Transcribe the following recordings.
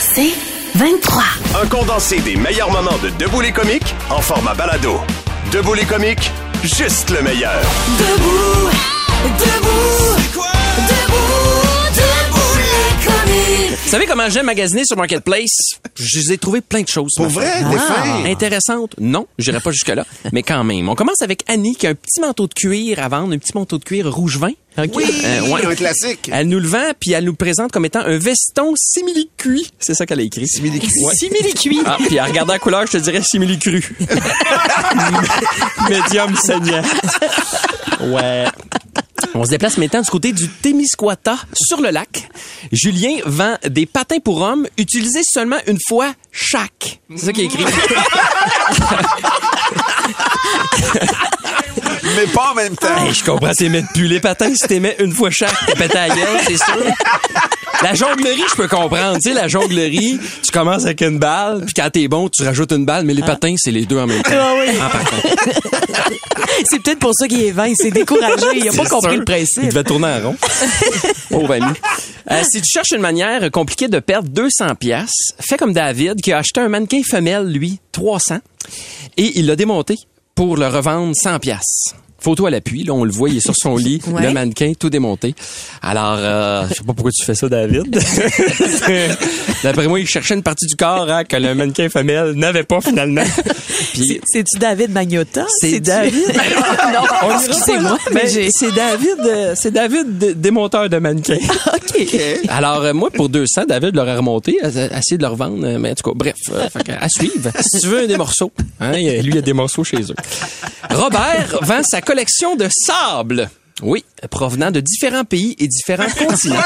C'est 23. Un condensé des meilleurs moments de Debout les comiques en format balado. Debout les comiques, juste le meilleur. Debout, debout, Vous savez comment j'aime magasiner sur Marketplace? Je les ai trouvé plein de choses. Pour vrai? T'es fin? Intéressantes? Non, j'irai pas jusque-là. mais quand même. On commence avec Annie qui a un petit manteau de cuir à vendre, un petit manteau de cuir rouge vin. Oui, Euh, ouais. un classique. Elle nous le vend, puis elle nous le présente comme étant un veston simili-cuit. C'est ça qu'elle a écrit. Simili-cuit. Ouais. Simili-cuit. Ah, puis en regardant la couleur, je te dirais simili-cru. Médium saignant. Ouais. On se déplace maintenant du côté du Témiscouata, sur le lac. Julien vend des patins pour hommes utilisés seulement une fois chaque. C'est ça qui écrit. Mais pas en même temps. Hey, je comprends, c'est mettre plus les patins si mets une fois chaque, t'es pété à la gueule, c'est sûr. La jonglerie, je peux comprendre. Tu sais, la jonglerie, tu commences avec une balle, puis quand t'es bon, tu rajoutes une balle, mais les patins, c'est les deux en même temps. Ah oui. En partant. C'est peut-être pour ça qu'il est vain. Il s'est découragé. Il a pas compris sûr. le principe. Il devait tourner en rond. Pauvre ami. Euh, si tu cherches une manière compliquée de perdre 200 pièces, fais comme David qui a acheté un mannequin femelle, lui, 300, et il l'a démonté pour le revendre 100 pièces. Photo à l'appui, là, on le voit, il est sur son lit, Ouais. le mannequin tout démonté. Alors, euh, je sais pas pourquoi tu fais ça, David. D'après moi, il cherchait une partie du corps hein, que le mannequin femelle n'avait pas finalement. Puis, C'est-tu David Magnotta? c'est David? non, On excusez-moi, mais c'est David, euh, c'est David dé- démonteur de mannequins. OK. Alors euh, moi pour 200, David l'aurait remonté, a- a- essayé de le revendre, euh, mais en tout cas, bref, euh, à suivre. Si tu veux des morceaux, hein, lui il y a des morceaux chez eux. Robert vend sa collection de sable. Oui, provenant de différents pays et différents continents.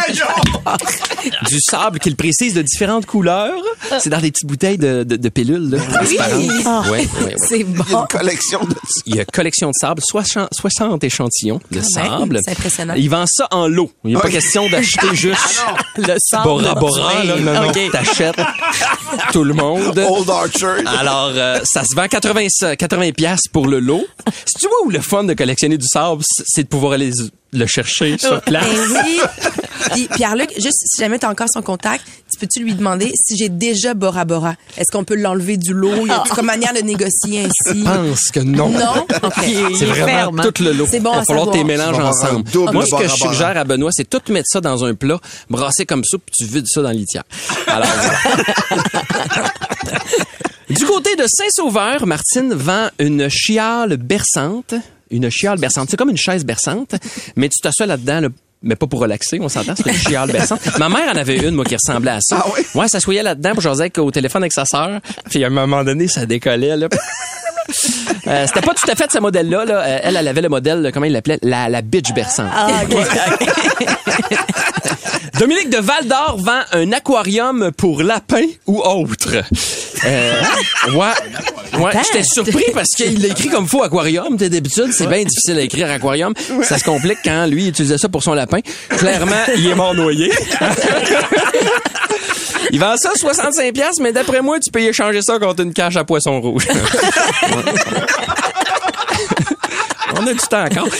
Du sable qu'il précise de différentes couleurs. C'est dans des petites bouteilles de, de, de pilules là, transparentes. Ah. Ouais, ouais, ouais. C'est bon. Une collection de... Il y a collection de sable, 60, 60 échantillons de Quand sable. c'est impressionnant. Il vend ça en lot. Il n'y a pas Ok. question d'acheter juste Le sable. Bora Bora. Là, non, non, t'achètes tout le monde. Old Archer. Alors, euh, ça se vend 80, 80 piastres pour le lot. Si tu vois où le fun de collectionner du sable, c'est de pouvoir aller le chercher sur place. Ben oui. Puis, Pierre-Luc, juste si jamais tu as encore son contact, tu peux-tu lui demander si j'ai déjà Bora Bora? Est-ce qu'on peut l'enlever du lot? Y a comme manière de négocier ainsi? Je pense que non. Non? OK. C'est vraiment ferme, hein? tout le lot. C'est bon Il va falloir tes mélanges ensemble. Moi, ce que je suggère à Benoît, c'est tout mettre ça dans un plat, brasser comme ça, puis tu vides ça dans litière. Alors. Du côté de Saint-Sauveur, Martine vend une chiale berçante. Une chiale berçante. C'est comme une chaise berçante, mais tu t'assois là-dedans, là, mais pas pour relaxer, on s'entend, c'est une chiale berçante. Ma mère en avait une, moi, qui ressemblait à ça. Ah oui? Ouais, elle s'assoyait là-dedans, pour jaser avec- au téléphone avec sa sœur. Puis à un moment donné, ça décollait, là. Euh, c'était pas tout à fait de ce modèle-là. Là. Euh, elle, elle avait le modèle, comment il l'appelait? La, la bitch berçante. Ah, OK. Dominique de Val d'Or vend un aquarium pour lapins ou autres. Euh, ouais, ouais j'étais surpris parce qu'il l'a écrit comme faux aquarium. T'es d'habitude, c'est bien difficile à écrire aquarium. Ça se complique quand lui utilisait ça pour son lapin. Clairement, il est mort noyé. Il vend ça 65 pièces, mais d'après moi, tu peux y échanger ça contre une cache à poisson rouge. On a du temps encore?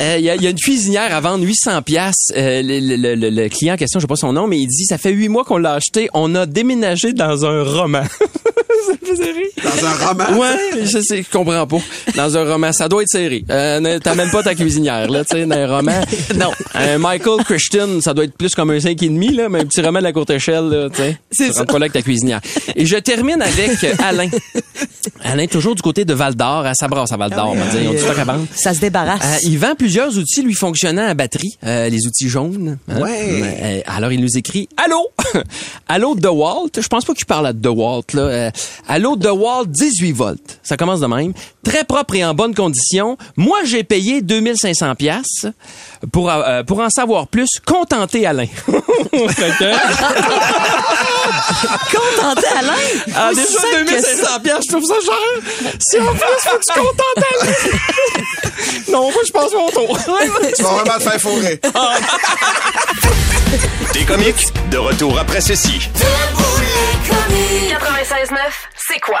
Euh, Il y, a, il y a une cuisinière à vendre 800 pièces. le, le- le- le client en question, je sais pas son nom, mais il dit ça fait huit mois qu'on l'a acheté. On a déménagé dans un roman. ça me faisait rire. Dans un roman. Ouais, je sais, je comprends pas. Dans un roman, ça doit être serré. Euh, pas ta cuisinière, là, tu sais, dans un roman. Non. Un Michael Christian, ça doit être plus comme un 5,5, là, mais un petit roman de la courte échelle, là, tu sais. C'est ça. pas là avec ta cuisinière. Et je termine avec euh, Alain. Alain, toujours du côté de Val d'Or, à Sabras, à Val d'Or, on à vendre. Ça se débarrasse. Euh, il vend plusieurs outils lui fonctionnant à batterie, euh, les outils jaunes. hein. Ouais. Euh, alors il nous écrit Allô? Allô DeWalt, je pense pas qu'il parle à DeWalt là. Euh, Allô DeWalt 18 volts. Ça commence de même. Très propre et en bonne condition. Moi j'ai payé 2500 pièces pour pour en savoir plus, contenter Alain. Contenté, Alain? ah, déjà simple que 2500 pièces, je trouve ça cher. Si faut que tu contentes non, moi je pense mon tour. Tu vas vraiment te faire fourrer. Des comiques, de retour après ceci. 96.9, c'est quoi?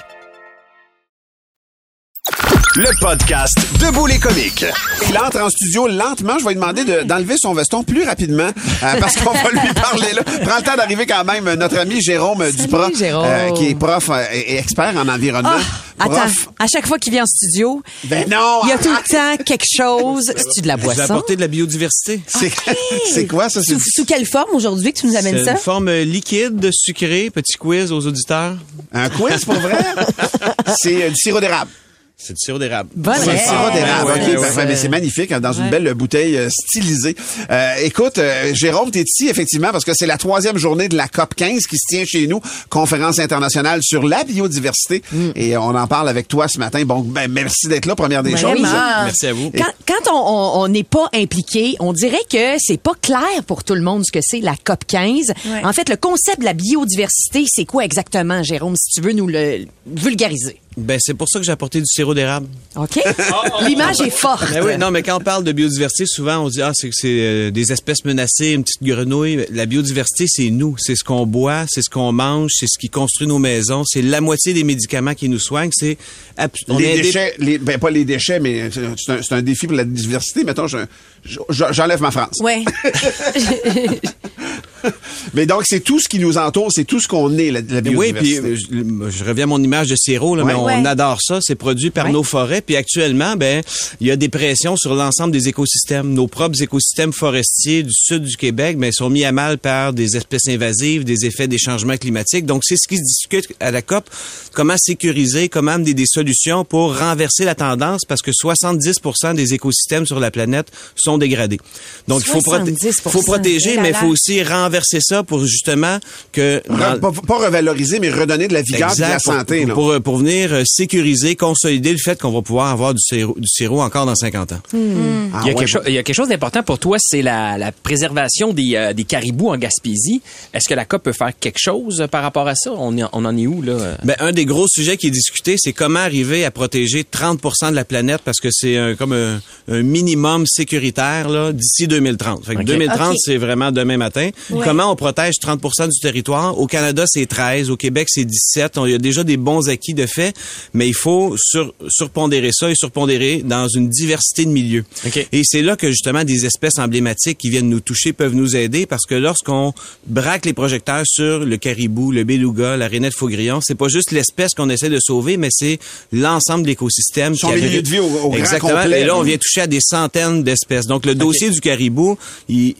Le podcast Debout les comiques. Il entre en studio lentement. Je vais lui demander de- d'enlever son veston plus rapidement euh, parce qu'on va lui parler là. Prends le temps d'arriver quand même notre ami Jérôme Duprat, Jérôme. qui est prof euh, et et expert en environnement. Ah, attends, Prof. à chaque fois qu'il vient en studio, Ben non! il y a tout le temps quelque chose. C'est-tu de la J'ai boisson? apporté de la biodiversité. C'est c'est quoi ça? C'est Sous, sous quelle forme aujourd'hui que tu nous C'est amènes ça? une forme euh, liquide, sucrée, petit quiz aux auditeurs. un quiz pour vrai? C'est euh, du sirop d'érable. C'est du sirop d'érable. Bonne C'est sirop d'érable. Ouais, OK, ouais, parfait. mais c'est magnifique, hein, dans une Ouais. belle bouteille euh, stylisée. Euh, écoute, euh, Jérôme, t'es ici effectivement parce que c'est la troisième journée de la COP 15 qui se tient chez nous, conférence internationale sur la biodiversité. Et on en parle avec toi ce matin. Bon, ben merci d'être là. Première des Vraiment. choses. Merci à vous. Quand, quand on- on on n'est pas impliqué, on dirait que c'est pas clair pour tout le monde ce que c'est la COP 15. Ouais. En fait, le concept de la biodiversité, c'est quoi exactement, Jérôme, si tu veux nous le vulgariser? Ben, c'est pour ça que j'ai apporté du sirop d'érable. OK? L'image est forte. Ben oui, non, mais quand on parle de biodiversité, souvent on dit ah c'est que c'est euh, des espèces menacées, une petite grenouille. La biodiversité, c'est nous, c'est ce qu'on boit, c'est ce qu'on mange, c'est ce qui construit nos maisons, c'est la moitié des médicaments qui nous soignent. C'est on Les indép- déchets, les, ben pas les déchets, mais c'est c'est un, c'est un défi pour la diversité. Mettons, je- je- j'enlève ma France. Ouais. Mais donc, c'est tout ce qui nous entoure, c'est tout ce qu'on est, la, la Oui, puis biodiversité. euh, je, je reviens à mon image de sirop, là, Ouais. mais on Ouais. adore ça. C'est produit par Ouais. nos forêts. Puis actuellement, ben, il y a des pressions sur l'ensemble des écosystèmes. Nos propres écosystèmes forestiers du sud du Québec, ben, sont mis à mal par des espèces invasives, des effets des changements climatiques. Donc, c'est ce qui se discute à la COP. Comment sécuriser, comment amener des solutions pour renverser la tendance, parce que 70% des écosystèmes sur la planète sont dégradés. Donc, il faut, proté- 70%. faut protéger, là mais il faut aussi renverser ça pour justement que Re- pas, pas revaloriser, mais redonner de la vigueur et de la Exact, pour- santé. là. Pour, pour, venir euh, sécuriser, consolider le fait qu'on va pouvoir avoir du sirop, du sirop encore dans 50 ans. Ah, Il y, a ouais, quelque chose- il y a quelque chose d'important pour toi, c'est la, la préservation des, euh, des caribous en Gaspésie. Est-ce que la COP peut faire quelque chose par rapport à ça? On, y- on en est où, là? Ben, un des gros sujets qui est discuté, c'est comment arriver à protéger 30% de la planète parce que c'est un, comme un, un minimum sécuritaire là, d'ici 2030. Fait que Ok. 2030, Ok. c'est vraiment demain matin. Ouais. Comment on protège 30 du territoire? Au Canada, c'est 13. Au Québec, c'est 17. On- Il y a déjà des bons acquis de fait, mais il faut sur, surpondérer ça et surpondérer dans une diversité de milieux. Ok. Et c'est là que justement des espèces emblématiques qui viennent nous toucher peuvent nous aider parce que lorsqu'on braque les projecteurs sur le caribou, le beluga, la rainette faugrillon, c'est pas juste l'espèce qu'on essaie de sauver, mais c'est l'ensemble de l'écosystème. Son qui milieu de vie au- au grand Exactement. complet, Et là, on vient toucher à des centaines d'espèces. Donc, le dossier du caribou, il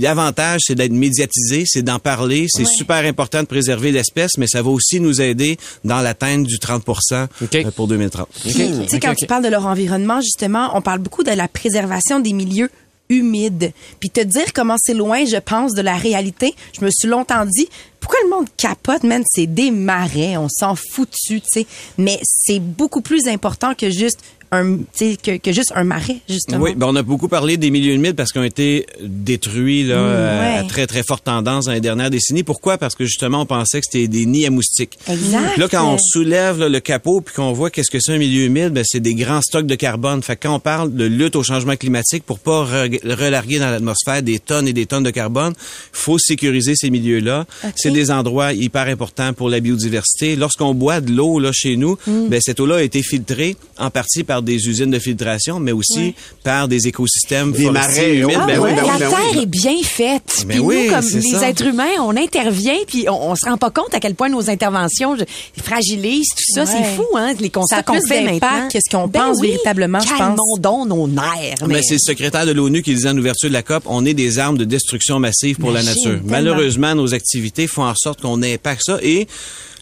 l'avantage c'est d'être médiatisé, c'est d'en parler, c'est super important de préserver l'espèce, mais ça va aussi nous aider dans l'atteinte du 30 euh, pour 2030. Puis, tu sais, quand tu parles de leur environnement, justement, on parle beaucoup de la préservation des milieux humides. Puis te dire comment c'est loin, je pense, de la réalité, je me suis longtemps dit, pourquoi le monde capote, man? C'est des marais, on s'en fout dessus, tu sais. Mais c'est beaucoup plus important que juste un, que, que juste un marais, justement. Oui, ben on a beaucoup parlé des milieux humides parce qu'ils ont été détruits là, euh, à très très forte tendance dans les dernières décennies. Pourquoi? Parce que justement on pensait que c'était des nids à moustiques. Exact. Puis là quand on soulève là, le capot puis qu'on voit qu'est-ce que c'est un milieu humide, ben c'est des grands stocks de carbone. Fait que quand on parle de lutte au changement climatique pour pas re- relarguer dans l'atmosphère des tonnes et des tonnes de carbone, faut sécuriser ces milieux-là. C'est des endroits hyper importants pour la biodiversité. Lorsqu'on boit de l'eau là chez nous, ben cette eau-là a été filtrée en partie par des usines de filtration, mais aussi par des écosystèmes Des forestiers marais, humides. oh, Ben oui, oui. ben oui, la ben terre oui. est bien faite. Ben Puis oui, nous, comme les ça. êtres humains, on intervient, puis on, on se rend pas compte à quel point nos interventions fragilisent tout ça. Ouais. C'est fou, hein, les Ça constats qu'on fait maintenant. que ce qu'on Ben pense oui, véritablement, je pense. donc nos nerfs. Mais c'est le secrétaire de l'ONU qui disait en ouverture de la COP, on est des armes de destruction massive pour la nature. Malheureusement, nos activités font en sorte qu'on impacte ça et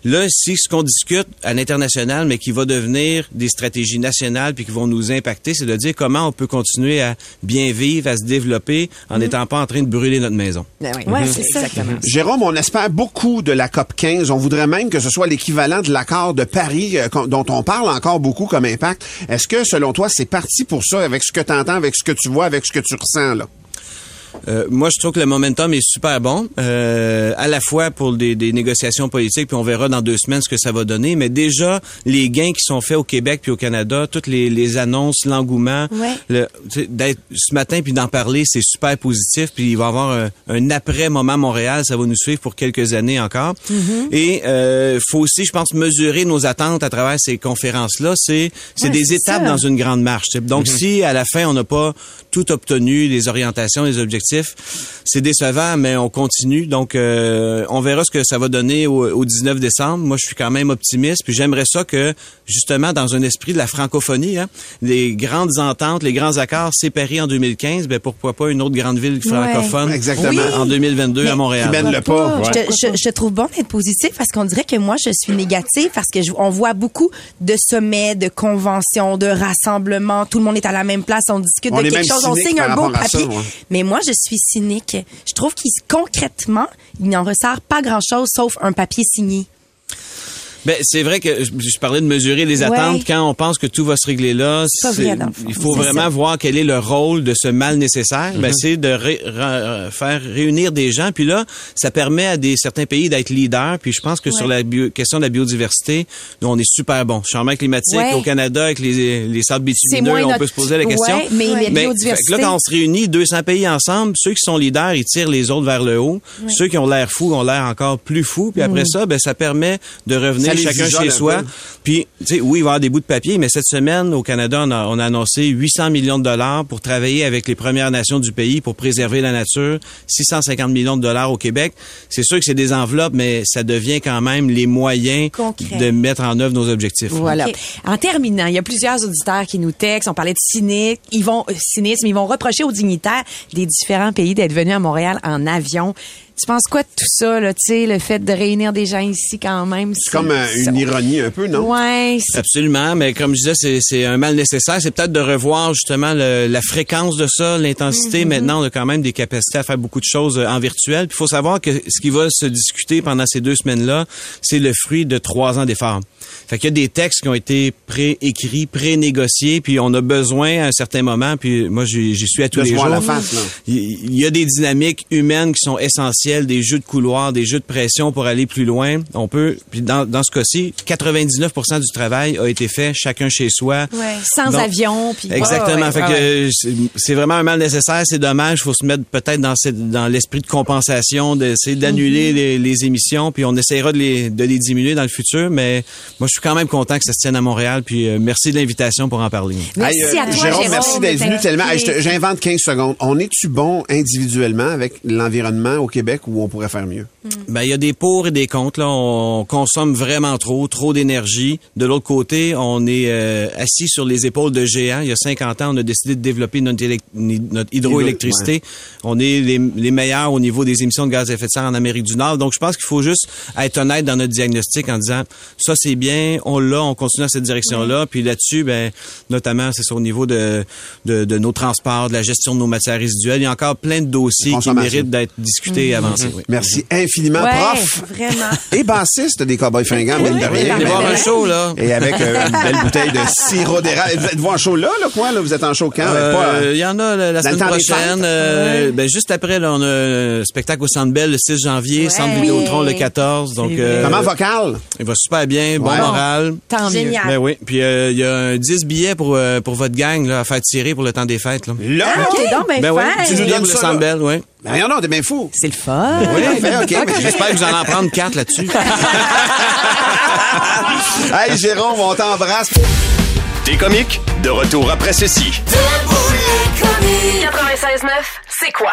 Là, si ce qu'on discute à l'international, mais qui va devenir des stratégies nationales puis qui vont nous impacter, c'est de dire comment on peut continuer à bien vivre, à se développer en n'étant pas en train de brûler notre maison. Ben oui, Ouais, Mhm. c'est ça. Exactement. Jérôme, on espère beaucoup de la COP 15. On voudrait même que ce soit l'équivalent de l'accord de Paris euh, dont on parle encore beaucoup comme impact. Est-ce que, selon toi, c'est parti pour ça, avec ce que tu entends, avec ce que tu vois, avec ce que tu ressens, là? Euh, moi, je trouve que le momentum est super bon, euh, à la fois pour des, des négociations politiques, puis on verra dans deux semaines ce que ça va donner. Mais déjà, les gains qui sont faits au Québec puis au Canada, toutes les, les annonces, l'engouement, Ouais. le- tu sais, d'être ce matin puis d'en parler, c'est super positif. Puis il va y avoir un, un après moment Montréal, ça va nous suivre pour quelques années encore. Et euh, faut aussi, je pense, mesurer nos attentes à travers ces conférences-là. C'est c'est Ouais, des étapes ça. dans une grande marche. tu sais. Donc si à la fin on n'a pas tout obtenu, les orientations, les objectifs, c'est décevant, mais on continue. Donc euh, on verra ce que ça va donner au, au 19 décembre. Moi, je suis quand même optimiste, puis j'aimerais ça que justement dans un esprit de la francophonie, hein, les grandes ententes, les grands accords, c'est Paris en 2015, ben pourquoi pas une autre grande ville francophone Ouais. Exactement. en 2022 à Montréal. Qui mène le pas. Je, te- je- je trouve bon d'être positif parce qu'on dirait que moi, je suis négative parce que je- on voit beaucoup de sommets, de conventions, de rassemblements. Tout le monde est à la même place, on discute On de quelque chose, on signe un beau ça, papier. ouais. Mais moi, je suis cynique. Je trouve qu'il concrètement, il n'en ressort pas grand-chose sauf un papier signé. Ben, c'est vrai que je, je parlais de mesurer les Ouais. attentes. Quand on pense que tout va se régler là, vrai, il faut C'est vraiment ça. voir quel est le rôle de ce mal nécessaire. Ben, c'est de ré- faire réunir des gens. Puis là, ça permet à des certains pays d'être leaders. Puis je pense que sur la bio- question de la biodiversité, nous, on est super bon. Changement climatique Ouais. au Canada avec les, les sables bitumineux, on notre- peut se poser la question. Ouais, mais fait que biodiversité. là, quand on se réunit 200 pays ensemble, ceux qui sont leaders, ils tirent les autres vers le haut. Ceux qui ont l'air fous ont l'air encore plus fous. Puis après ça, ben ça permet de revenir Chacun chez soi. Puis, tu sais, oui, il va y avoir des bouts de papier, mais cette semaine, au Canada, on a, on a annoncé 800 millions de dollars pour travailler avec les Premières Nations du pays pour préserver la nature. 650 millions de dollars au Québec. C'est sûr que c'est des enveloppes, mais ça devient quand même les moyens Concret. de mettre en œuvre nos objectifs. Voilà. En terminant, il y a plusieurs auditeurs qui nous textent. On parlait de cynique. Ils vont, euh, cynisme. Ils vont reprocher aux dignitaires des différents pays d'être venus à Montréal en avion. Tu penses quoi de tout ça, là, tu sais, le fait de réunir des gens ici quand même? C'est comme euh, une ironie un peu, non? Ouais, c'est- Absolument, mais comme je disais, c'est, c'est un mal nécessaire. C'est peut-être de revoir justement le- la fréquence de ça, l'intensité. Maintenant, on a quand même des capacités à faire beaucoup de choses euh, en virtuel. Il faut savoir que ce qui va se discuter pendant ces deux semaines-là, c'est le fruit de trois ans d'efforts. Fait qu'il y a des textes qui ont été pré-écrits, pré-négociés, puis on a besoin à un certain moment, puis moi j'y suis à tous les jours. la face, là. Il y a des dynamiques humaines qui sont essentielles, des jeux de couloir, des jeux de pression pour aller plus loin. On peut, puis dans, dans ce cas-ci, 99% du travail a été fait chacun chez soi. Ouais. sans Donc, avion. Puis Exactement. Ouais, ouais, fait ouais, que c'est- vraiment un mal nécessaire. C'est dommage. Il faut se mettre peut-être dans, cette- dans l'esprit de compensation, d'essayer d'annuler Mhm. les, les émissions, puis on essaiera de les, de les diminuer dans le futur. Mais moi, je suis quand même content que ça se tienne à Montréal. Puis euh, merci de l'invitation pour en parler. Merci Hey, euh, à toi, Jérôme, Jérôme, merci d'être venu tellement. Hey, je. J'invente 15 secondes. On est-tu bon individuellement avec l'environnement au Québec ou on pourrait faire mieux? Ben, il y a des pour et des contre. Là. On consomme vraiment trop, trop d'énergie. De l'autre côté, on est euh, assis sur les épaules de géants. Il y a 50 ans, on a décidé de développer notre, notre hydroélectricité. On est les, les meilleurs au niveau des émissions de gaz à effet de serre en Amérique du Nord. Donc, je pense qu'il faut juste être honnête dans notre diagnostic en disant, ça c'est bien, on l'a, on continue dans cette direction-là. Puis là-dessus, ben, notamment, c'est ça, au niveau de, de, de nos transports, de la gestion de nos matières résiduelles. Il y a encore plein de dossiers qui méritent d'être discutés et avancés. oui. Merci infiniment, Ouais, prof. vraiment. Et bassiste des Cowboys fringants, mine de rien. Allez voir un show, là. Et avec euh, une belle bouteille de sirop d'érable. Vous êtes-vous en show là, là, quoi? Là? Vous êtes en show quand? Euh, Pas, Il y en a la, semaine prochaine. euh, ben, juste après, là, on a un spectacle au Centre Bell le 6 janvier, Centre Vidéotron le 14. Donc, euh, Comment vocal? il va super bien, bon Ouais. moral. Tant mieux. Génial. Ben oui. Puis euh, il y a un 10 billets pour, euh, pour votre gang là, à faire tirer pour le temps des fêtes. Là. Là? OK, donc, ben, Ben oui, fin. Tu nous donnes le Centre. Bell, oui. Ben, rien, non, t'es bien fou. C'est le fun. Oui, fait, OK. mais J'espère que vous allez en prendre quatre là-dessus. Hey, Jérôme, on t'embrasse. T'es comique? De retour après ceci. 96.9, c'est quoi?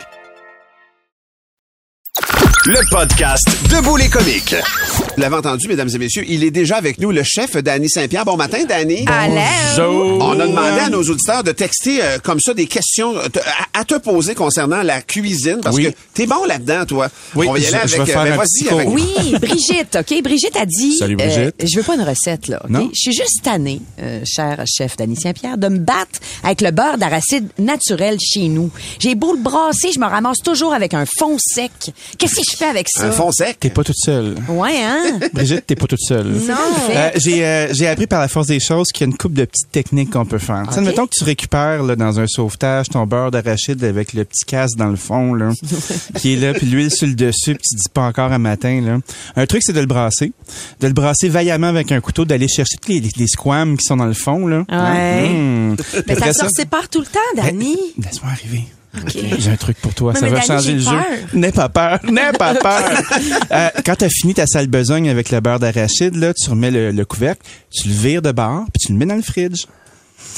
Le podcast Debout les comiques. Vous l'avez entendu, mesdames et messieurs, il est déjà avec nous, le chef Danny Saint-Pierre. Bon matin, Danny. Allô? On a demandé à nos auditeurs de texter euh, comme ça des questions euh, te- à, à te poser concernant la cuisine parce Oui. que t'es bon là-dedans, toi. Oui, On va y aller je- je avec. vais faire ben, vas-y avec. Oui, Brigitte, OK? Brigitte a dit... Salut, Brigitte. je veux pas une recette, là, OK? Non. Je suis juste tannée, euh, cher chef Danny Saint-Pierre, de me battre avec le beurre d'arachide naturel chez nous. J'ai beau le brasser, je me ramasse toujours avec un fond sec. Qu'est-ce que je fais avec ça? Un fond sec? T'es pas toute seule. Ouais, hein? Brigitte, t'es pas toute seule. Non. Euh, j'ai euh, j'ai appris par la force des choses qu'il y a une couple de petites techniques qu'on peut faire. Tu sais, Ok. Mettons que tu récupères là, dans un sauvetage ton beurre d'arachide avec le petit casse dans le fond là, qui est là, puis l'huile sur le dessus, puis tu dis pas encore un matin. Là. Un truc, c'est de le brasser. De le brasser vaillamment avec un couteau, d'aller chercher tous les, les, les squames qui sont dans le fond. Là. Ouais. Mmh. Mais ça après se sépare tout le temps, Dani. Laisse-moi arriver. J'ai un truc pour toi. Mais ça mais va changer le jeu. N'aie pas peur. N'aie pas peur. Euh, quand tu as fini ta sale besogne avec le beurre d'arachide, là, tu remets le, le couvercle, tu le vires de bord, puis tu le mets dans le fridge.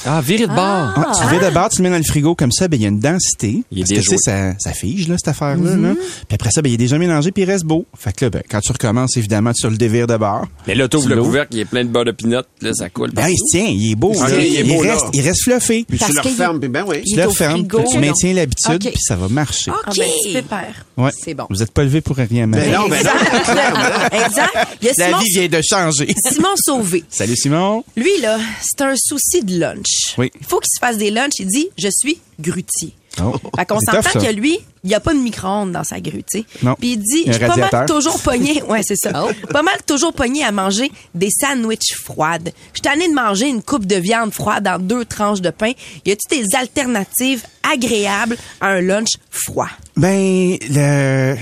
Ah, viré de bord. Ah, tu le vires de bord, tu le mets dans le frigo comme ça, ben il y a une densité. Il est parce que, tu sais, ça, ça fige là cette affaire-là. là. Puis après ça, ben il est déjà mélangé puis il reste beau. Fait que là, ben, quand tu recommences, évidemment, tu le dévires de bord. Mais là, t'ouvres Tu le couvercle, il est plein de beurre de pinot, là, ça coule. Ben, il se tient, il est beau. Ok, là. il est beau, là. reste, il reste fluffé. Puis tu le refermes, puis ben oui. Tu Il le refermes, tu maintiens l'habitude, Ok. puis ça va marcher. Ah, ben, tu pépères. Ouais. C'est bon. Vous êtes pas levé pour rien, Ben madame. non, ben non. Exact. Il La vie vient de changer. Simon Sauvé. Salut Simon. Lui, là, c'est un souci de lunch. Oui. Il faut qu'il se fasse des lunchs. Il dit, je suis grutier. Oh. Fait qu'on s'entend que lui, il n'y a pas de micro-ondes dans sa grue, tu sais. Puis il dit, suis pas mal toujours pogné. Ouais, c'est ça. Pas mal toujours pogné à manger des sandwichs froides. Je suis tannée de manger une coupe de viande froide dans deux tranches de pain. Y a-tu des alternatives agréables à un lunch froid? Ben, le...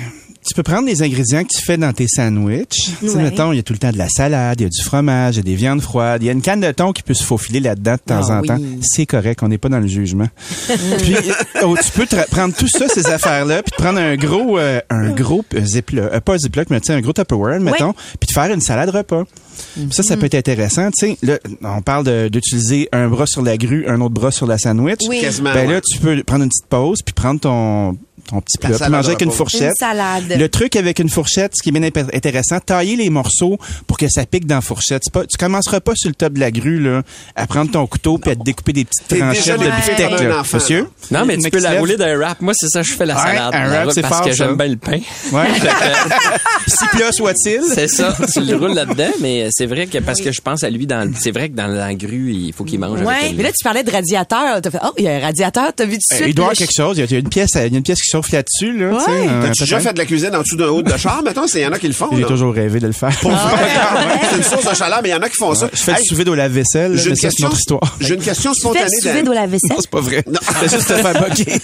tu peux prendre les ingrédients que tu fais dans tes sandwichs. Tu sais, mettons, il y a tout le temps de la salade, il y a du fromage, il y a des viandes froides, il y a une canne de thon qui peut se faufiler là-dedans de temps Ah en oui. temps. C'est correct, on n'est pas dans le jugement. puis, oh, tu peux te prendre tout ça, ces affaires-là, puis te prendre un gros, euh, un gros euh, ziploc, euh, pas un ziploc, mais tu sais, un gros Tupperware, mettons, puis te faire une salade repas. Puis Ça, ça peut être intéressant. Tu sais, là, on parle d'utiliser un bras sur la grue, un autre bras sur la sandwich. Oui. Quasiment, Ben là, ouais. tu peux prendre une petite pause puis prendre ton ton petit La plat, manger avec une fourchette. Une salade. Le truc avec une fourchette, ce qui est bien intéressant, tailler les morceaux pour que ça pique dans la fourchette. Pas, tu commenceras pas sur le top de la grue là, à prendre ton couteau puis à te découper des petites T'es tranchettes de un là. enfant, Monsieur? Non, mais tu peux la rouler d'un wrap. Moi, c'est ça, je fais la Ouais, salade. un wrap, c'est parce que j'aime bien le pain. Ouais. si plat soit-il? C'est ça. Tu le roules là-dedans, mais c'est vrai que parce que je pense à lui dans le- c'est vrai que dans la grue, il faut qu'il mange Ouais, avec mais là, tu parlais de radiateur. T'as fait, oh, il y a un radiateur. T'as vu tout de Euh, suite. il doit y avoir quelque chose. Il y a une pièce, il y a une pièce qui chauffe là-dessus, là. Ouais. euh, T'as-tu déjà fait de la cuisine en dessous d'un haut de char, mettons? Il y en a qui le font. J'ai toujours rêvé de le faire. C'est une source de chaleur, mais il y en a qui font ça. Je fais Hey, du sous-vide au lave-vaisselle, J'ai mais une ça, c'est question. notre histoire. J'ai une question Tu fais spontanée. sous vide Dan- au lave-vaisselle? Non, c'est pas vrai. Non. C'est juste te faire moquer.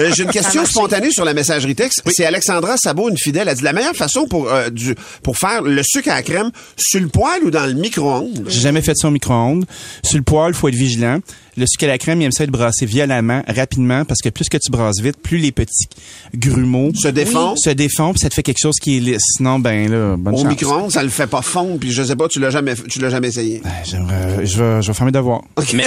Euh, J'ai une question spontanée sur la messagerie texte. C'est Alexandra Sabot, une fidèle. Elle dit la meilleure façon pour euh, du pour faire le sucre à la crème sur le poêle ou dans le micro-ondes? J'ai jamais fait ça au micro-ondes. Sur le poêle, faut être vigilant. Le sucre à la crème, il aime ça être brassé violemment, rapidement, parce que plus que tu brasses vite, plus les petits grumeaux Se défont. se défont, puis ça te fait quelque chose qui est lisse. Sinon, ben là, bonne Au chance. micro-ondes, ça le fait pas fondre. Puis je sais pas, tu l'as jamais, tu l'as jamais essayé. Ben, j'aimerais- je vais, je vais faire mes devoirs. Mais,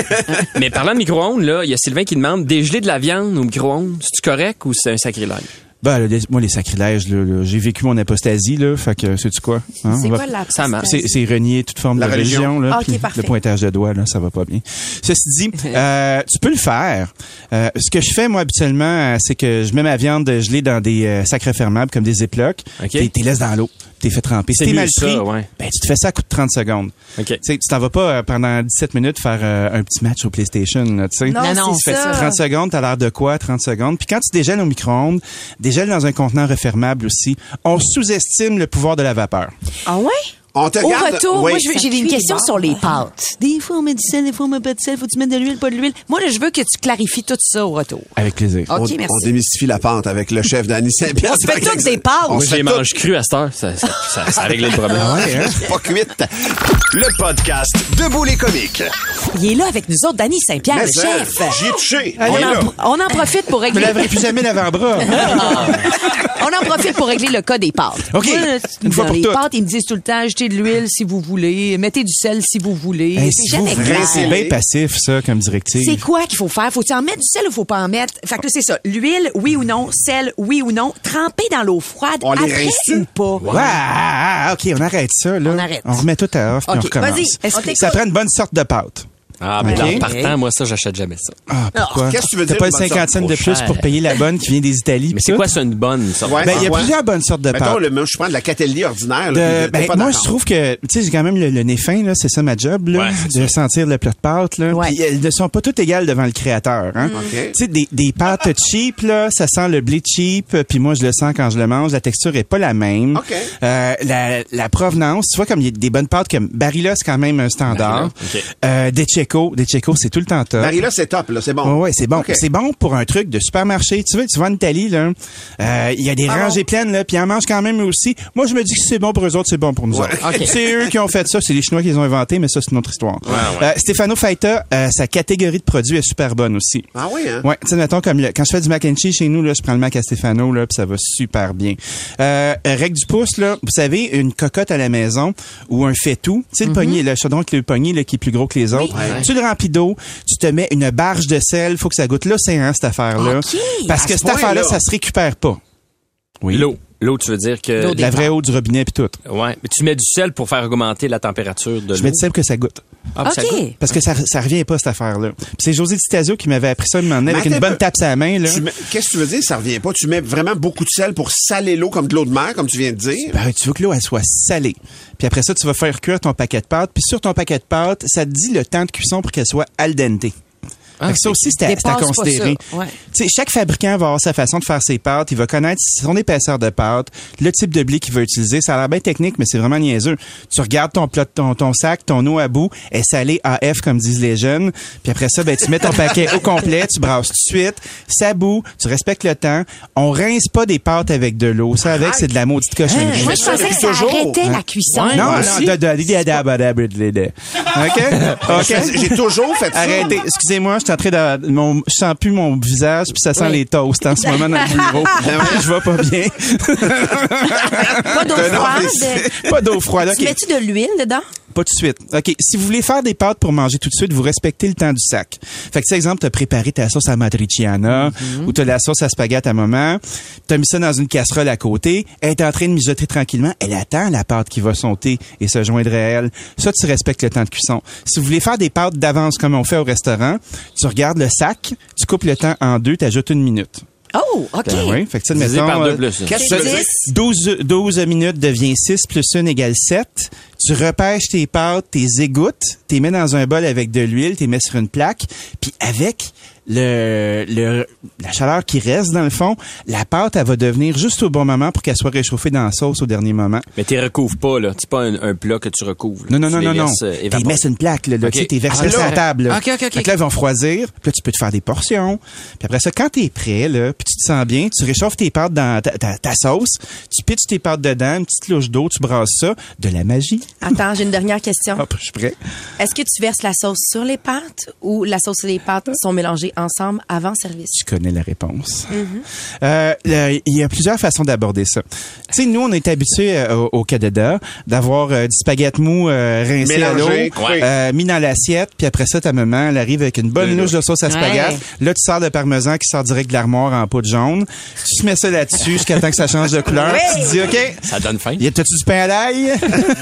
mais parlant de micro-ondes, là, il y a Sylvain qui demande dégeler de la viande au micro-ondes. C'est correct ou c'est un sacrilège? Ben, moi, les sacrilèges, là, là, j'ai vécu mon apostasie, là, fait que, sais-tu quoi? hein, C'est quoi la Ça marche. C'est, c'est renier toute forme La de religion. religion, là, Ah, ok, puis parfait. le pointage de doigts, là, ça va pas bien. Ceci dit, euh, tu peux le faire. Euh, ce que je fais, moi, habituellement, euh, c'est que je mets ma viande gelée dans des euh, sacs refermables, comme des ziplocs, Ok. puis t'es laisses dans l'eau, t'es fait tremper. Si C'est t'es mal ça, pris, ouais. ben, tu te fais ça à coup de 30 secondes. OK. Tu t'en vas pas euh, pendant 17 minutes faire euh, un petit match au PlayStation, là. Non, Non, non, c'est Tu fais ça. 30 secondes, t'as l'air de quoi, 30 secondes? Puis quand tu dégèles au micro-ondes, dégèle dans un contenant refermable aussi. On sous-estime le pouvoir de la vapeur. Ah ouais? On te Au garde- retour, oui. moi, je j'ai une question sur les pâtes. Des fois, on met du sel, des fois, on met pas de sel. Faut-tu mettre de l'huile, pas de l'huile? Moi, là, je veux que tu clarifies tout ça au retour. Avec plaisir. OK, on, merci. on démystifie la pente avec le chef Danny Saint-Pierre. On se fait toutes des pâtes. On Moi, se je les mange cru à cette heure. Ça, ça, ça, ça a réglé le problème. pas cuites. Le podcast Debout les comiques. Il est là avec nous autres, Danny Saint-Pierre, le chef. J'y ai touché. On est là. en, on en profite pour Je me régler. laverai plus jamais l'avant-bras. on en profite pour régler le cas des pâtes. OK. Moi, Une fois pour les toutes. pâtes, ils me disent tout le temps, jetez de l'huile si vous voulez, mettez du sel si vous voulez. Hey, c'est si vous bien passif, ça, comme directive. C'est quoi qu'il faut faire? Faut-tu en mettre du sel ou faut pas en mettre? Fait que là, c'est ça. L'huile, oui ou non? Sel, oui ou non? Tremper dans l'eau froide, On après ou pas? Ouais, ah, ah, OK, on arrête ça, là. On arrête. On remet tout à off, puis OK, on recommence. vas-y, explique. Ça prend une bonne sorte de pâte. Ah, mais OK. en partant, moi, ça, j'achète jamais ça. Ah, pourquoi? Qu'est-ce que tu veux T'as dire, pas une cinquantaine de plus cher. pour payer la bonne qui vient des Italies. Mais c'est quoi ça, une bonne sorte? Ouais. Ben, il y a Ouais. plusieurs bonnes sortes de Mettons, pâtes. le, moi, je prends de la catelli ordinaire. Là, ben, pas moi, je trouve que, tu sais, j'ai quand même le, le nez fin, là, c'est ça ma job, là, Ouais, de sentir le plat de pâte, là. Ouais. Puis elles ne sont pas toutes égales devant le créateur, hein. OK. Tu sais, des, des pâtes cheap, là, ça sent le blé cheap, euh, puis moi, je le sens quand je le mange. La texture est pas la même. OK. Euh, la, la provenance, tu vois, comme il y a des bonnes pâtes comme Barilla, c'est quand même un standard. OK. Euh, Decheco, Decheco, c'est tout le temps top. Marie, là, c'est top, là, c'est bon. Ouais, ouais, c'est bon. C'est bon pour un truc de supermarché. Tu vois, tu vas en Italie, là, euh, il y a des Ah rangées pleines, là, puis ils en mangent quand même aussi. Moi, je me dis que si c'est bon pour eux autres, c'est bon pour nous autres. C'est eux qui ont fait ça, c'est les Chinois qui les ont inventés, mais ça, c'est une autre histoire. Euh, Stefano Faita, euh, sa catégorie de produits est super bonne aussi. Ah oui, hein? Ouais, tu sais, mettons, comme le- quand je fais du mac and cheese chez nous, là, je prends le mac à Stefano, là, puis ça va super bien. Euh, règle du pouce, là, vous savez, une cocotte à la maison ou un faitout, tu sais, le poignet, le chaudron avec le poignet, là, qui est plus gros que les autres. Tu le remplis d'eau, tu te mets une barge de sel, faut que ça goûte l'océan, cette affaire-là. Parce À que ce cette affaire-là, ça se récupère pas. Oui. L'eau. L'eau, tu veux dire que... La vraie eau du robinet puis tout. Ouais. Mais tu mets du sel pour faire augmenter la température de l'eau. Je mets du sel que ça goûte. Ah, ça OK. goûte. Parce que ça, ça revient pas, cette affaire-là. Puis c'est José Di Stasio qui m'avait appris ça, il m'en avec une bonne tape à la main, là. Mets- Qu'est-ce que tu veux dire? Ça revient pas? Tu mets vraiment beaucoup de sel pour saler l'eau comme de l'eau de mer, comme tu viens de dire? Ben, tu veux que l'eau elle soit salée. Puis après ça, tu vas faire cuire ton paquet de pâtes. Puis sur ton paquet de pâtes, ça te dit le temps de cuisson pour qu'elle soit al dente. Que ça aussi, c'est à, considérer. ça, ouais. Tu sais, chaque fabricant va avoir sa façon de faire ses pâtes. Il va connaître son épaisseur de pâte, le type de blé qu'il va utiliser. Ça a l'air bien technique, mais c'est vraiment niaiseux. Tu regardes ton plat, ton, ton sac, ton eau à bout est salée AF, comme disent les jeunes. Puis après ça, ben, tu mets ton paquet au complet, tu brasses tout de suite, ça bout, tu respectes le temps. On rince pas des pâtes avec de l'eau. Ça, avec, c'est de la maudite cochonnerie. Moi, je pensais que ça toujours. arrêtait la cuisson. Non, Moi non, de. OK? OK? J'ai toujours fait ça. Arrêtez. Excusez-moi, je suis en train de, mon, je sens plus mon visage puis ça sent Oui. les toasts en ce moment dans le bureau. je vois pas bien. Pas d'eau froide? pas d'eau froide. Tu mets-tu de l'huile dedans? Pas tout de suite. OK. Si vous voulez faire des pâtes pour manger tout de suite, vous respectez le temps du sac. Fait que, tu exemple, t'as préparé ta sauce à matriciana ou t'as la sauce à spaghetti à maman. T'as mis ça dans une casserole à côté. Elle est en train de mijoter tranquillement. Elle attend la pâte qui va sauter et se joindre à elle. Ça, tu respectes le temps de cuisson. Si vous voulez faire des pâtes d'avance comme on fait au restaurant, tu regardes le sac, tu coupes le temps en deux, t'ajoutes une minute. Oh, OK. Ben oui, fait que mettons, par deux euh, plus. Qu'est-ce que tu veux? dire? 12, 12 minutes devient 6 plus 1 égale 7. Tu repêches tes pâtes, tes égouttes, t'es mets dans un bol avec de l'huile, t'es mets sur une plaque, puis avec le, le la chaleur qui reste dans le fond, la pâte elle va devenir juste au bon moment pour qu'elle soit réchauffée dans la sauce au dernier moment. Mais tu recouvres pas, là. C'est pas un, un plat que tu recouvres. là. Non, non, Tu non, non, non. euh, évaporer. mets sur une plaque, là, là Ok. tu versé Ah, sur la table. là. Ok, ok, ok. Fait que là, ils vont froidir, puis là, tu peux te faire des portions. Puis après ça, quand t'es prêt, là, puis tu te sens bien, tu réchauffes tes pâtes dans ta, ta- ta sauce, tu pitches tes pâtes dedans, une petite louche d'eau, tu brasses ça, de la magie. Attends, j'ai une dernière question. Hop, je suis prêt. Est-ce que tu verses la sauce sur les pâtes ou la sauce et les pâtes sont mélangées ensemble avant service? Tu connais la réponse. Euh, le- Il y a plusieurs façons d'aborder ça. Tu sais, nous, on est habitués euh, au, Canada d'avoir euh, du spaghetti mou euh, rincé à l'eau, euh, mis dans l'assiette, puis après ça, ta maman, elle arrive avec une bonne louche de sauce à spaghetti. Ouais. Là, tu sors le parmesan qui sort direct de l'armoire en poudre jaune. Tu te mets ça là-dessus jusqu'à temps que ça change de couleur. Tu te dis, OK, Ça donne faim. y a t'as-tu du pain à l'ail?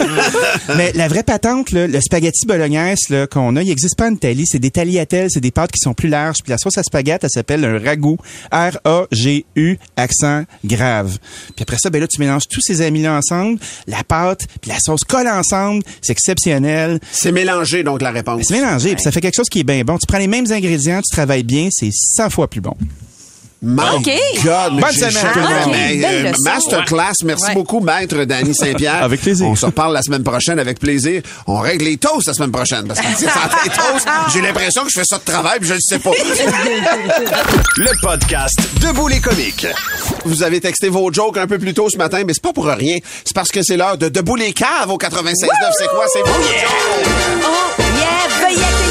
Mais la vraie patente, là, le spaghetti bolognaise qu'on a, il n'existe pas en Italie. C'est des tagliatelles, c'est des pâtes qui sont plus larges. Puis la sauce à spaghetti, elle s'appelle un ragoût. R-A-G-U, accent grave. Puis après ça, ben là, tu mélanges tous ces amis-là ensemble. La pâte, puis la sauce collent ensemble. C'est exceptionnel. C'est mélangé, donc, la réponse. C'est mélangé, puis ça fait quelque chose qui est bien bon. Tu prends les mêmes ingrédients, tu travailles bien, c'est 100 fois plus bon. My OK. God, mais Bonne semaine. j'ai- Ah, OK. mais, Belle euh. Masterclass. Merci Ouais. beaucoup, maître Danny Saint-Pierre. Avec plaisir. On se reparle la semaine prochaine avec plaisir. On règle les toasts la semaine prochaine. Parce que, sans les toasts, j'ai l'impression que je fais ça de travail puis je ne sais pas. Le podcast Debout les comiques. Vous avez texté vos jokes un peu plus tôt ce matin, mais c'est pas pour rien. C'est parce que c'est l'heure de Debout les caves au 96.9. C'est quoi? C'est vos jokes. Oh, yeah!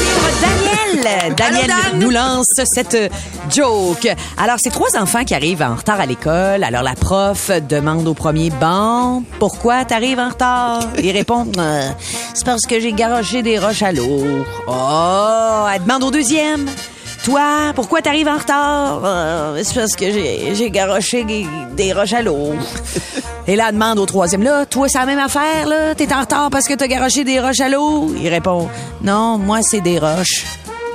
Daniel. Nous lance cette euh, joke. Alors, c'est trois enfants qui arrivent en retard à l'école. Alors, la prof demande au premier, bon, pourquoi t'arrives en retard? Il répond, Euh, c'est parce que j'ai garoché des roches à l'eau. Oh, elle demande au deuxième. Toi, pourquoi t'arrives en retard? Euh, c'est parce que j'ai garoché des, des roches à l'eau. Et là, elle demande au troisième, là, toi, c'est la même affaire, là? T'es en retard parce que t'as garoché des roches à l'eau? Il répond, non, moi, c'est des roches.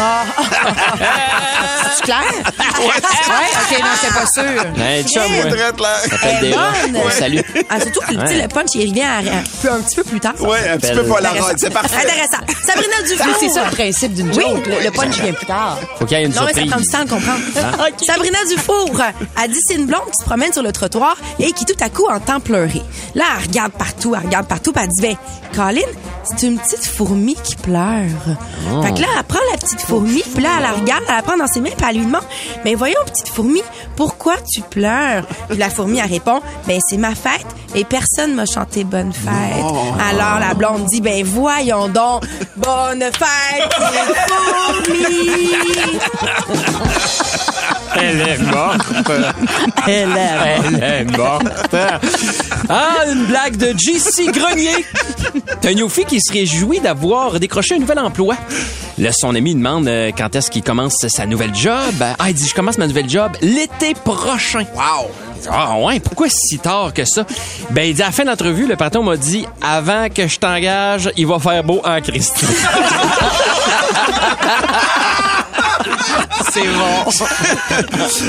Ah. C'est clair? Ouais. OK, non, c'est pas sûr. Hey, chum, C'est ouais. très clair. Ça s'appelle des bonne. salue. Ah, surtout que Ouais. le punch, il revient à- un petit peu plus tard. Ouais, un petit peu pas la. C'est parfait. Intéressant. Sabrina Dufour. Mais c'est ça le principe d'une Oui. joke. Le, le punch vient plus tard. Faut qu'il y ait une Non, mais ça surprise. prend du temps de comprendre. Sabrina Dufour a dit c'est une blonde qui se promène sur le trottoir et qui tout à coup entend pleurer. Là, elle regarde partout, elle regarde partout, puis elle dit ben, Colin, c'est une petite fourmi qui pleure. Fait que là, elle prend la petite fourmi, puis là, elle la regarde, elle la prend dans ses mains, puis elle lui demande mais voyons, petite fourmi, pourquoi tu pleures? Puis la fourmi, elle répond ben, c'est ma fête et personne m'a chanté bonne fête. Alors la blonde dit ben, voyons donc, bonne fête, fourmi. Elle est morte. Elle est Elle est morte. Ah, une blague de JC Grenier. T'as une fille qui se réjouit d'avoir décroché un nouvel emploi. Là, son ami demande euh, quand est-ce qu'il commence sa nouvelle job? Ah, il dit, je commence ma nouvelle job l'été prochain. Wow. Ah ouais, pourquoi si tard que ça? Ben, il dit à la fin de l'entrevue, le patron m'a dit, avant que je t'engage, il va faire beau en Christ. C'est bon.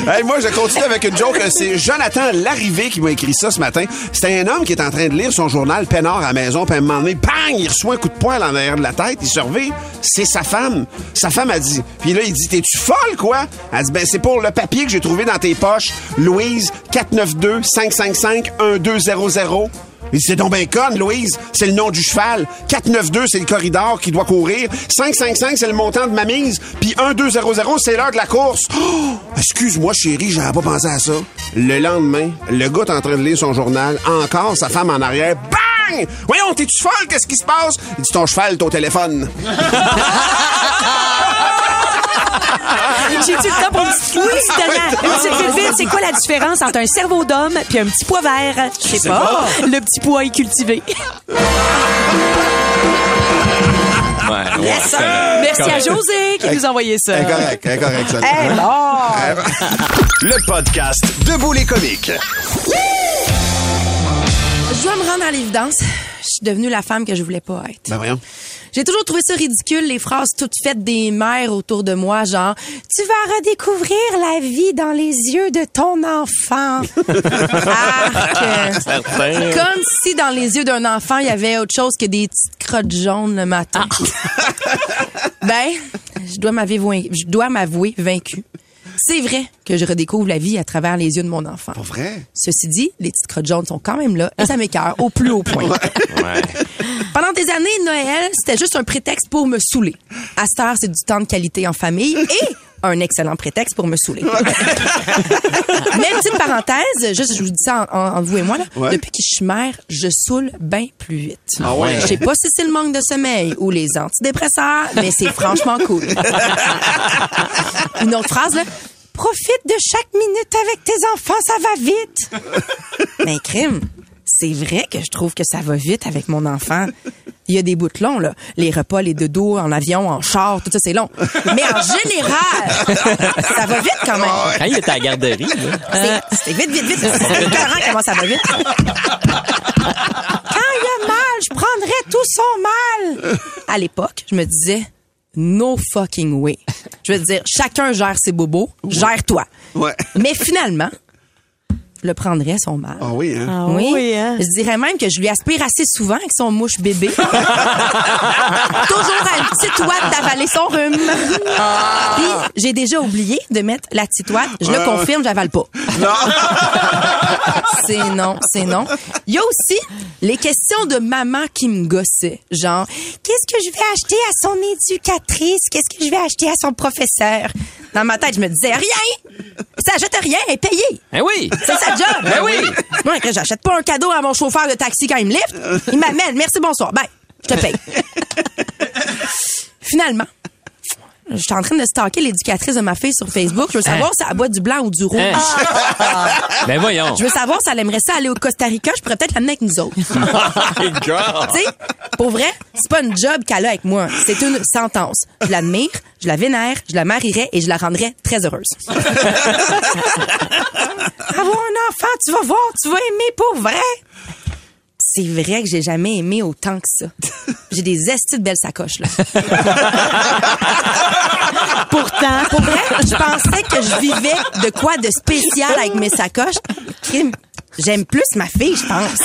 Hey, moi, je continue avec une joke. C'est Jonathan Larrivé qui m'a écrit ça ce matin. C'était un homme qui est en train de lire son journal peinard à la maison, puis à un moment donné, bang, il reçoit un coup de poing en arrière de la tête, il surveille. C'est sa femme. Sa femme a dit. Puis là, il dit, t'es-tu folle, quoi? Elle dit, ben, c'est pour le papier que j'ai trouvé dans tes poches. Louise, 492-555-1200. Il c'est donc ben conne, Louise. C'est le nom du cheval. 492, c'est le corridor qui doit courir. 555, c'est le montant de ma mise. Puis 1200, c'est l'heure de la course. Oh! Excuse-moi, chérie, j'avais pas pensé à ça. Le lendemain, le gars est en train de lire son journal. Encore, sa femme en arrière. Bang! Voyons, t'es-tu folle? Qu'est-ce qui se passe? Il dit, ton cheval, ton téléphone. J'ai-tu le temps pour une petite vite, c'est quoi la différence entre un cerveau d'homme puis un petit pois vert? Je sais pas. Le petit pois est cultivé. Ouais. Merci à José qui nous a envoyé ça. Incorrect, incorrect, ça. Eh bon! Le podcast Debout les comiques. Je dois me rendre à l'évidence. Je suis devenue la femme que je voulais pas être. Ben voyons. J'ai toujours trouvé ça ridicule, les phrases toutes faites des mères autour de moi, genre « Tu vas redécouvrir la vie dans les yeux de ton enfant. ». Comme si dans les yeux d'un enfant, il y avait autre chose que des petites crottes jaunes le matin. ben, je dois m'avouer, je dois m'avouer vaincu. C'est vrai que je redécouvre la vie à travers les yeux de mon enfant. Pas vrai? Ceci dit, les petites crottes jaunes sont quand même là et ça m'écœure au plus haut point. Ouais. Pendant des années, Noël, c'était juste un prétexte pour me saouler. À cette heure, c'est du temps de qualité en famille et un excellent prétexte pour me saouler. Mais petite parenthèse, juste je vous dis ça en- vous et moi, là, Ouais. depuis que je suis mère, je saoule bien plus vite. Ah ouais? Je sais pas si c'est le manque de sommeil ou les antidépresseurs, mais c'est franchement cool. Une autre phrase, là. Profite de chaque minute avec tes enfants, ça va vite. Mais crime, c'est vrai que je trouve que ça va vite avec mon enfant. Il y a des bouts longs, là. Les repas, les dodos, en avion, en char, tout ça, c'est long. Mais en général, ça va vite quand même. Quand il était à la garderie, là. C'est c'est vite, vite, vite. C'est écœurant comment ça va vite. Quand il y a mal, je prendrais tout son mal. À l'époque, je me disais, no fucking way. Je veux dire, chacun gère ses bobos, gère-toi. Ouais. Mais finalement, le prendrais son mal. Ah oui, hein? Ah oui. oui, hein? Je dirais même que je lui aspire assez souvent avec son mouche bébé. Toujours à une petite ouate d'avaler son rhume. Puis, j'ai déjà oublié de mettre la petite ouate. Je le confirme, j'avale pas. c'est non, c'est non. Il y a aussi les questions de maman qui me gossaient. Genre, qu'est-ce que je vais acheter à son éducatrice? Qu'est-ce que je vais acheter à son professeur? Dans ma tête, je me disais, rien! Ça achète rien, elle est payée. Eh oui! C'est job. Ben oui. Moi, que j'achète pas un cadeau à mon chauffeur de taxi quand il me lift. Il m'amène. Merci, bonsoir. Ben, je te paye. Finalement, je suis en train de stalker l'éducatrice de ma fille sur Facebook. Je veux savoir Hein? si elle boit du blanc ou du rouge. Hein? Ben voyons. Je veux savoir si elle aimerait ça aller au Costa Rica. Je pourrais peut-être l'amener avec nous autres. Tu sais, pour vrai, c'est pas une job qu'elle a avec moi. C'est une sentence. Je l'admire, je la vénère, je la marierai et je la rendrai très heureuse. Avoir un enfant, tu vas voir, tu vas aimer pour vrai. C'est vrai que j'ai jamais aimé autant que ça. J'ai des estis de belles sacoches, là. Pourtant, pour vrai, je pensais que je vivais de quoi de spécial avec mes sacoches. Crime, J'aime plus ma fille, je pense.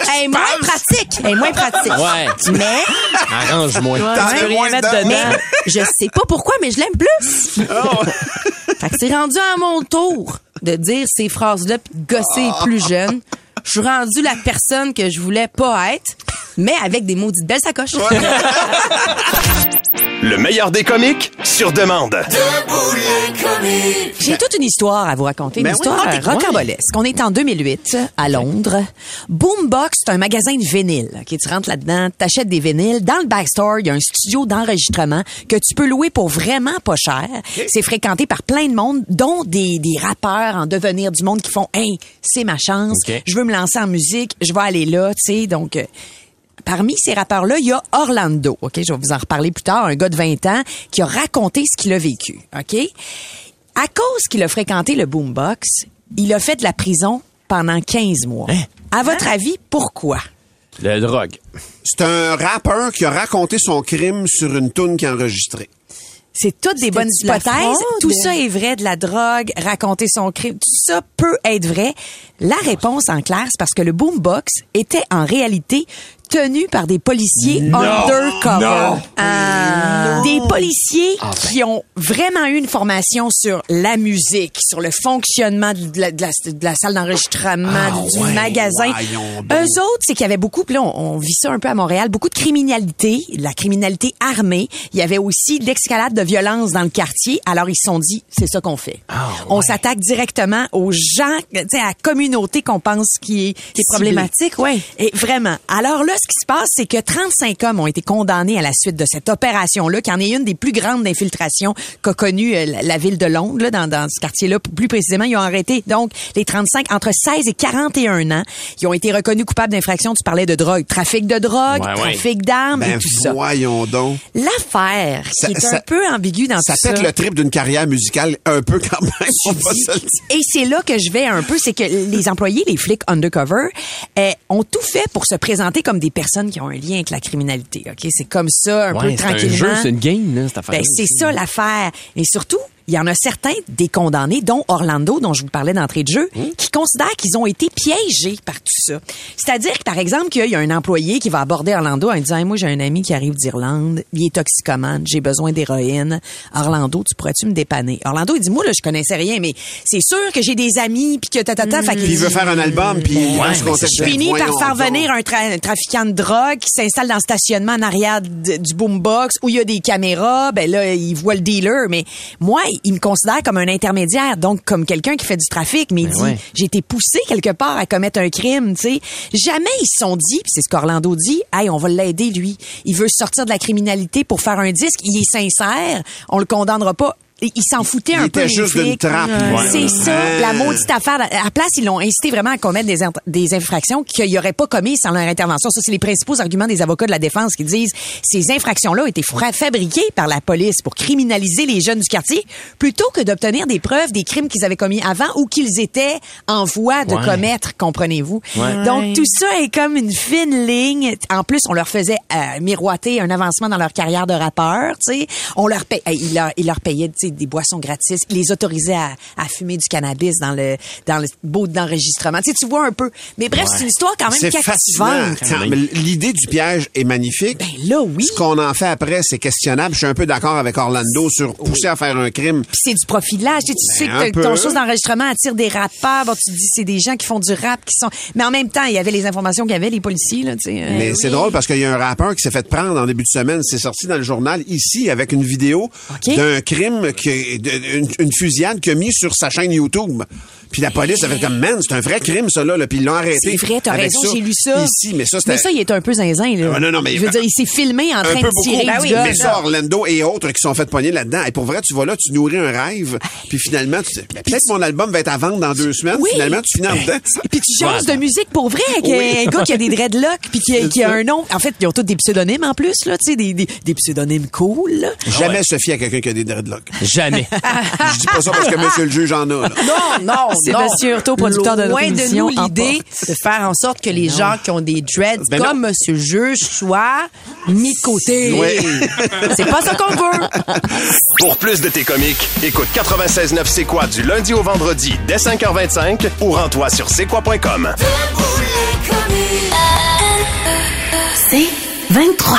Elle est moins pratique. Elle est moins pratique. Ouais. Mais, Arrange-moi. Ouais. Tu peux rien mettre dedans. mais je sais pas pourquoi, mais je l'aime plus. fait que c'est rendu à mon tour de dire ces phrases-là puis de gosser les plus jeunes. Je suis rendu la personne que je voulais pas être, mais avec des maudites belles sacoches. Le meilleur des comiques sur demande. J'ai toute une histoire à vous raconter, une Ben oui, histoire euh, rocambolesque. On est en 2008 à Londres. Boombox, c'est un magasin de vinyle. Ok, tu rentres là-dedans, t'achètes des vinyles. Dans le backstore, il y a un studio d'enregistrement que tu peux louer pour vraiment pas cher. C'est fréquenté par plein de monde, dont des, des rappeurs en devenir du monde qui font, hey, c'est ma chance. Je veux me lancer en musique, je vais aller là, tu sais. Donc, euh, Parmi ces rappeurs-là, il y a Orlando. Ok, je vais vous en reparler plus tard. Un gars de 20 ans qui a raconté ce qu'il a vécu. Ok, à cause qu'il a fréquenté le boombox, il a fait de la prison pendant 15 mois. À votre avis, pourquoi? La drogue. C'est un rappeur qui a raconté son crime sur une toune qu'il a enregistrée. C'est toutes des bonnes hypothèses. Tout ça est vrai, de la drogue, raconter son crime, tout ça peut être vrai. La réponse en clair, c'est parce que le boombox était en réalité tenu par des policiers undercover. Non. Ah. Des policiers qui ont vraiment eu une formation sur la musique, sur le fonctionnement de la, de la- de la salle d'enregistrement, Ah du ouais, magasin. voyons donc. Eux autres, c'est qu'il y avait beaucoup, là, on, on vit ça un peu à Montréal, beaucoup de criminalité, de la criminalité armée. Il y avait aussi de l'escalade de violence dans le quartier. Alors, ils se sont dit, c'est ça qu'on fait. Ah On s'attaque directement aux gens, à la communauté qu'on pense qui est, Qui est problématique, ouais. Et vraiment. Alors là, ce qui se passe, c'est que 35 hommes ont été condamnés à la suite de cette opération-là, qui en est une des plus grandes d'infiltration qu'a connue euh, la, ville de Londres, là, dans, dans ce quartier-là. Plus précisément, ils ont arrêté donc les 35 entre 16 et 41 ans. Ils ont été reconnus coupables d'infraction. Tu parlais de drogue, trafic de drogue, Ouais, ouais. trafic d'armes Ben et tout ça. voyons donc. L'affaire Ça- qui est ça- un peu ambiguë dans Ça tout ça. pète le trip d'une carrière musicale un peu quand même. on va se le dire. Et c'est là que je vais un peu, c'est que les employés, les flics undercover, euh, ont tout fait pour se présenter comme des personnes qui ont un lien avec la criminalité. Ok, c'est comme ça, un Ouais, peu c'est un tranquillement. jeu, c'est une game, là, cette affaire. Ben, c'est ça l'affaire. Et surtout, il y en a certains des condamnés, dont Orlando, dont je vous parlais d'entrée de jeu, qui considèrent qu'ils ont été piégés par tout ça. C'est-à-dire que, par exemple, qu'il y a un employé qui va aborder Orlando en disant, Hey, moi, j'ai un ami qui arrive d'Irlande, il est toxicomane, j'ai besoin d'héroïne. Orlando, tu pourrais-tu me dépanner? Orlando, il dit, moi, là, je connaissais rien, mais c'est sûr que j'ai des amis, puis que tatata, Puis il veut faire un album, puis dans ce je finis par faire venir un, tra- un trafiquant de drogue qui s'installe dans le stationnement en arrière du boombox où il y a des caméras. Ben là, il voit le dealer. Mais moi, il me considère comme un intermédiaire, donc comme quelqu'un qui fait du trafic. Mais il Ben dit, ouais. j'ai été poussé quelque part à commettre un crime. Tu sais, jamais ils se sont dit, c'est ce qu'Orlando dit, hey, on va l'aider lui. Il veut sortir de la criminalité pour faire un disque. Il est sincère. On le condamnera pas. Il il s'en foutait Il un était peu. les juste d'une flics. trappe, lui. C'est ça, la maudite affaire. À la place, ils l'ont incité vraiment à commettre des, des infractions qu'ils n'auraient pas commises sans leur intervention. Ça, c'est les principaux arguments des avocats de la défense qui disent ces infractions-là ont été fabriquées par la police pour criminaliser les jeunes du quartier plutôt que d'obtenir des preuves des crimes qu'ils avaient commis avant ou qu'ils étaient en voie de Ouais. commettre, comprenez-vous? Ouais. Donc, tout ça est comme une fine ligne. En plus, on leur faisait euh, miroiter un avancement dans leur carrière de rappeur, tu sais. On leur paye, ils leur, ils leur payaient, tu sais, des boissons gratis, les autoriser à, à fumer du cannabis dans le dans le beau d'enregistrement. Tu sais, tu vois un peu. Mais bref, c'est une histoire quand même fascinant. captivante. L'idée du piège est magnifique. Ben là, oui. Ce qu'on en fait après, c'est questionnable. Je suis un peu d'accord avec Orlando sur pousser à faire un crime. C'est du profilage. Tu sais, Ben, sais que ton chose d'enregistrement attire des rappeurs. Bon, tu te dis c'est des gens qui font du rap, qui sont. Mais en même temps, il y avait les informations qu'il y avait les policiers là. Tu sais. euh, Mais c'est drôle parce qu'il y a un rappeur qui s'est fait prendre en début de semaine. C'est sorti dans le journal ici avec une vidéo d'un crime, qui, une, une fusillade qu'il a mis sur sa chaîne YouTube. Puis la police a fait comme, man, c'est un vrai crime, ça, là. là. Puis ils l'ont arrêté. C'est vrai, t'as raison, j'ai lu ça. Ici, mais ça, c'était... Mais ça, il est un peu zinzin, là. Ah, non, non, mais- Je veux dire, il s'est filmé en un train peu de beaucoup. tirer Ben du oui, gun. mais ça, Orlando et autres qui sont fait pogner là-dedans. Et pour vrai, tu vas là, tu nourris un rêve. Puis finalement, tu sais, ben, peut-être mon album va être à vendre dans deux semaines. Oui. Finalement, tu finis en dedans. Puis tu changes de musique pour vrai, avec Oui. un gars qui a des dreadlocks puis qui a, qui un nom. En fait, ils ont tous des pseudonymes en plus là, tu sais, des, des, des pseudonymes cool. Là. Jamais se fier à quelqu'un qui a des dreadlocks. Jamais. Je dis pas ça parce que monsieur le juge en a. là. Non, non, C'est non. Monsieur Hurtaud, producteur de Loin de nous l'idée de faire en sorte que les gens qui ont des dreads Ben comme Monsieur le Juge soient mis de côté. Oui. C'est pas ça qu'on veut. Pour plus de tes comiques, écoute 96.9 C'est quoi du lundi au vendredi dès 5h25 ou rends-toi sur c'est quoi.com. C'est 23.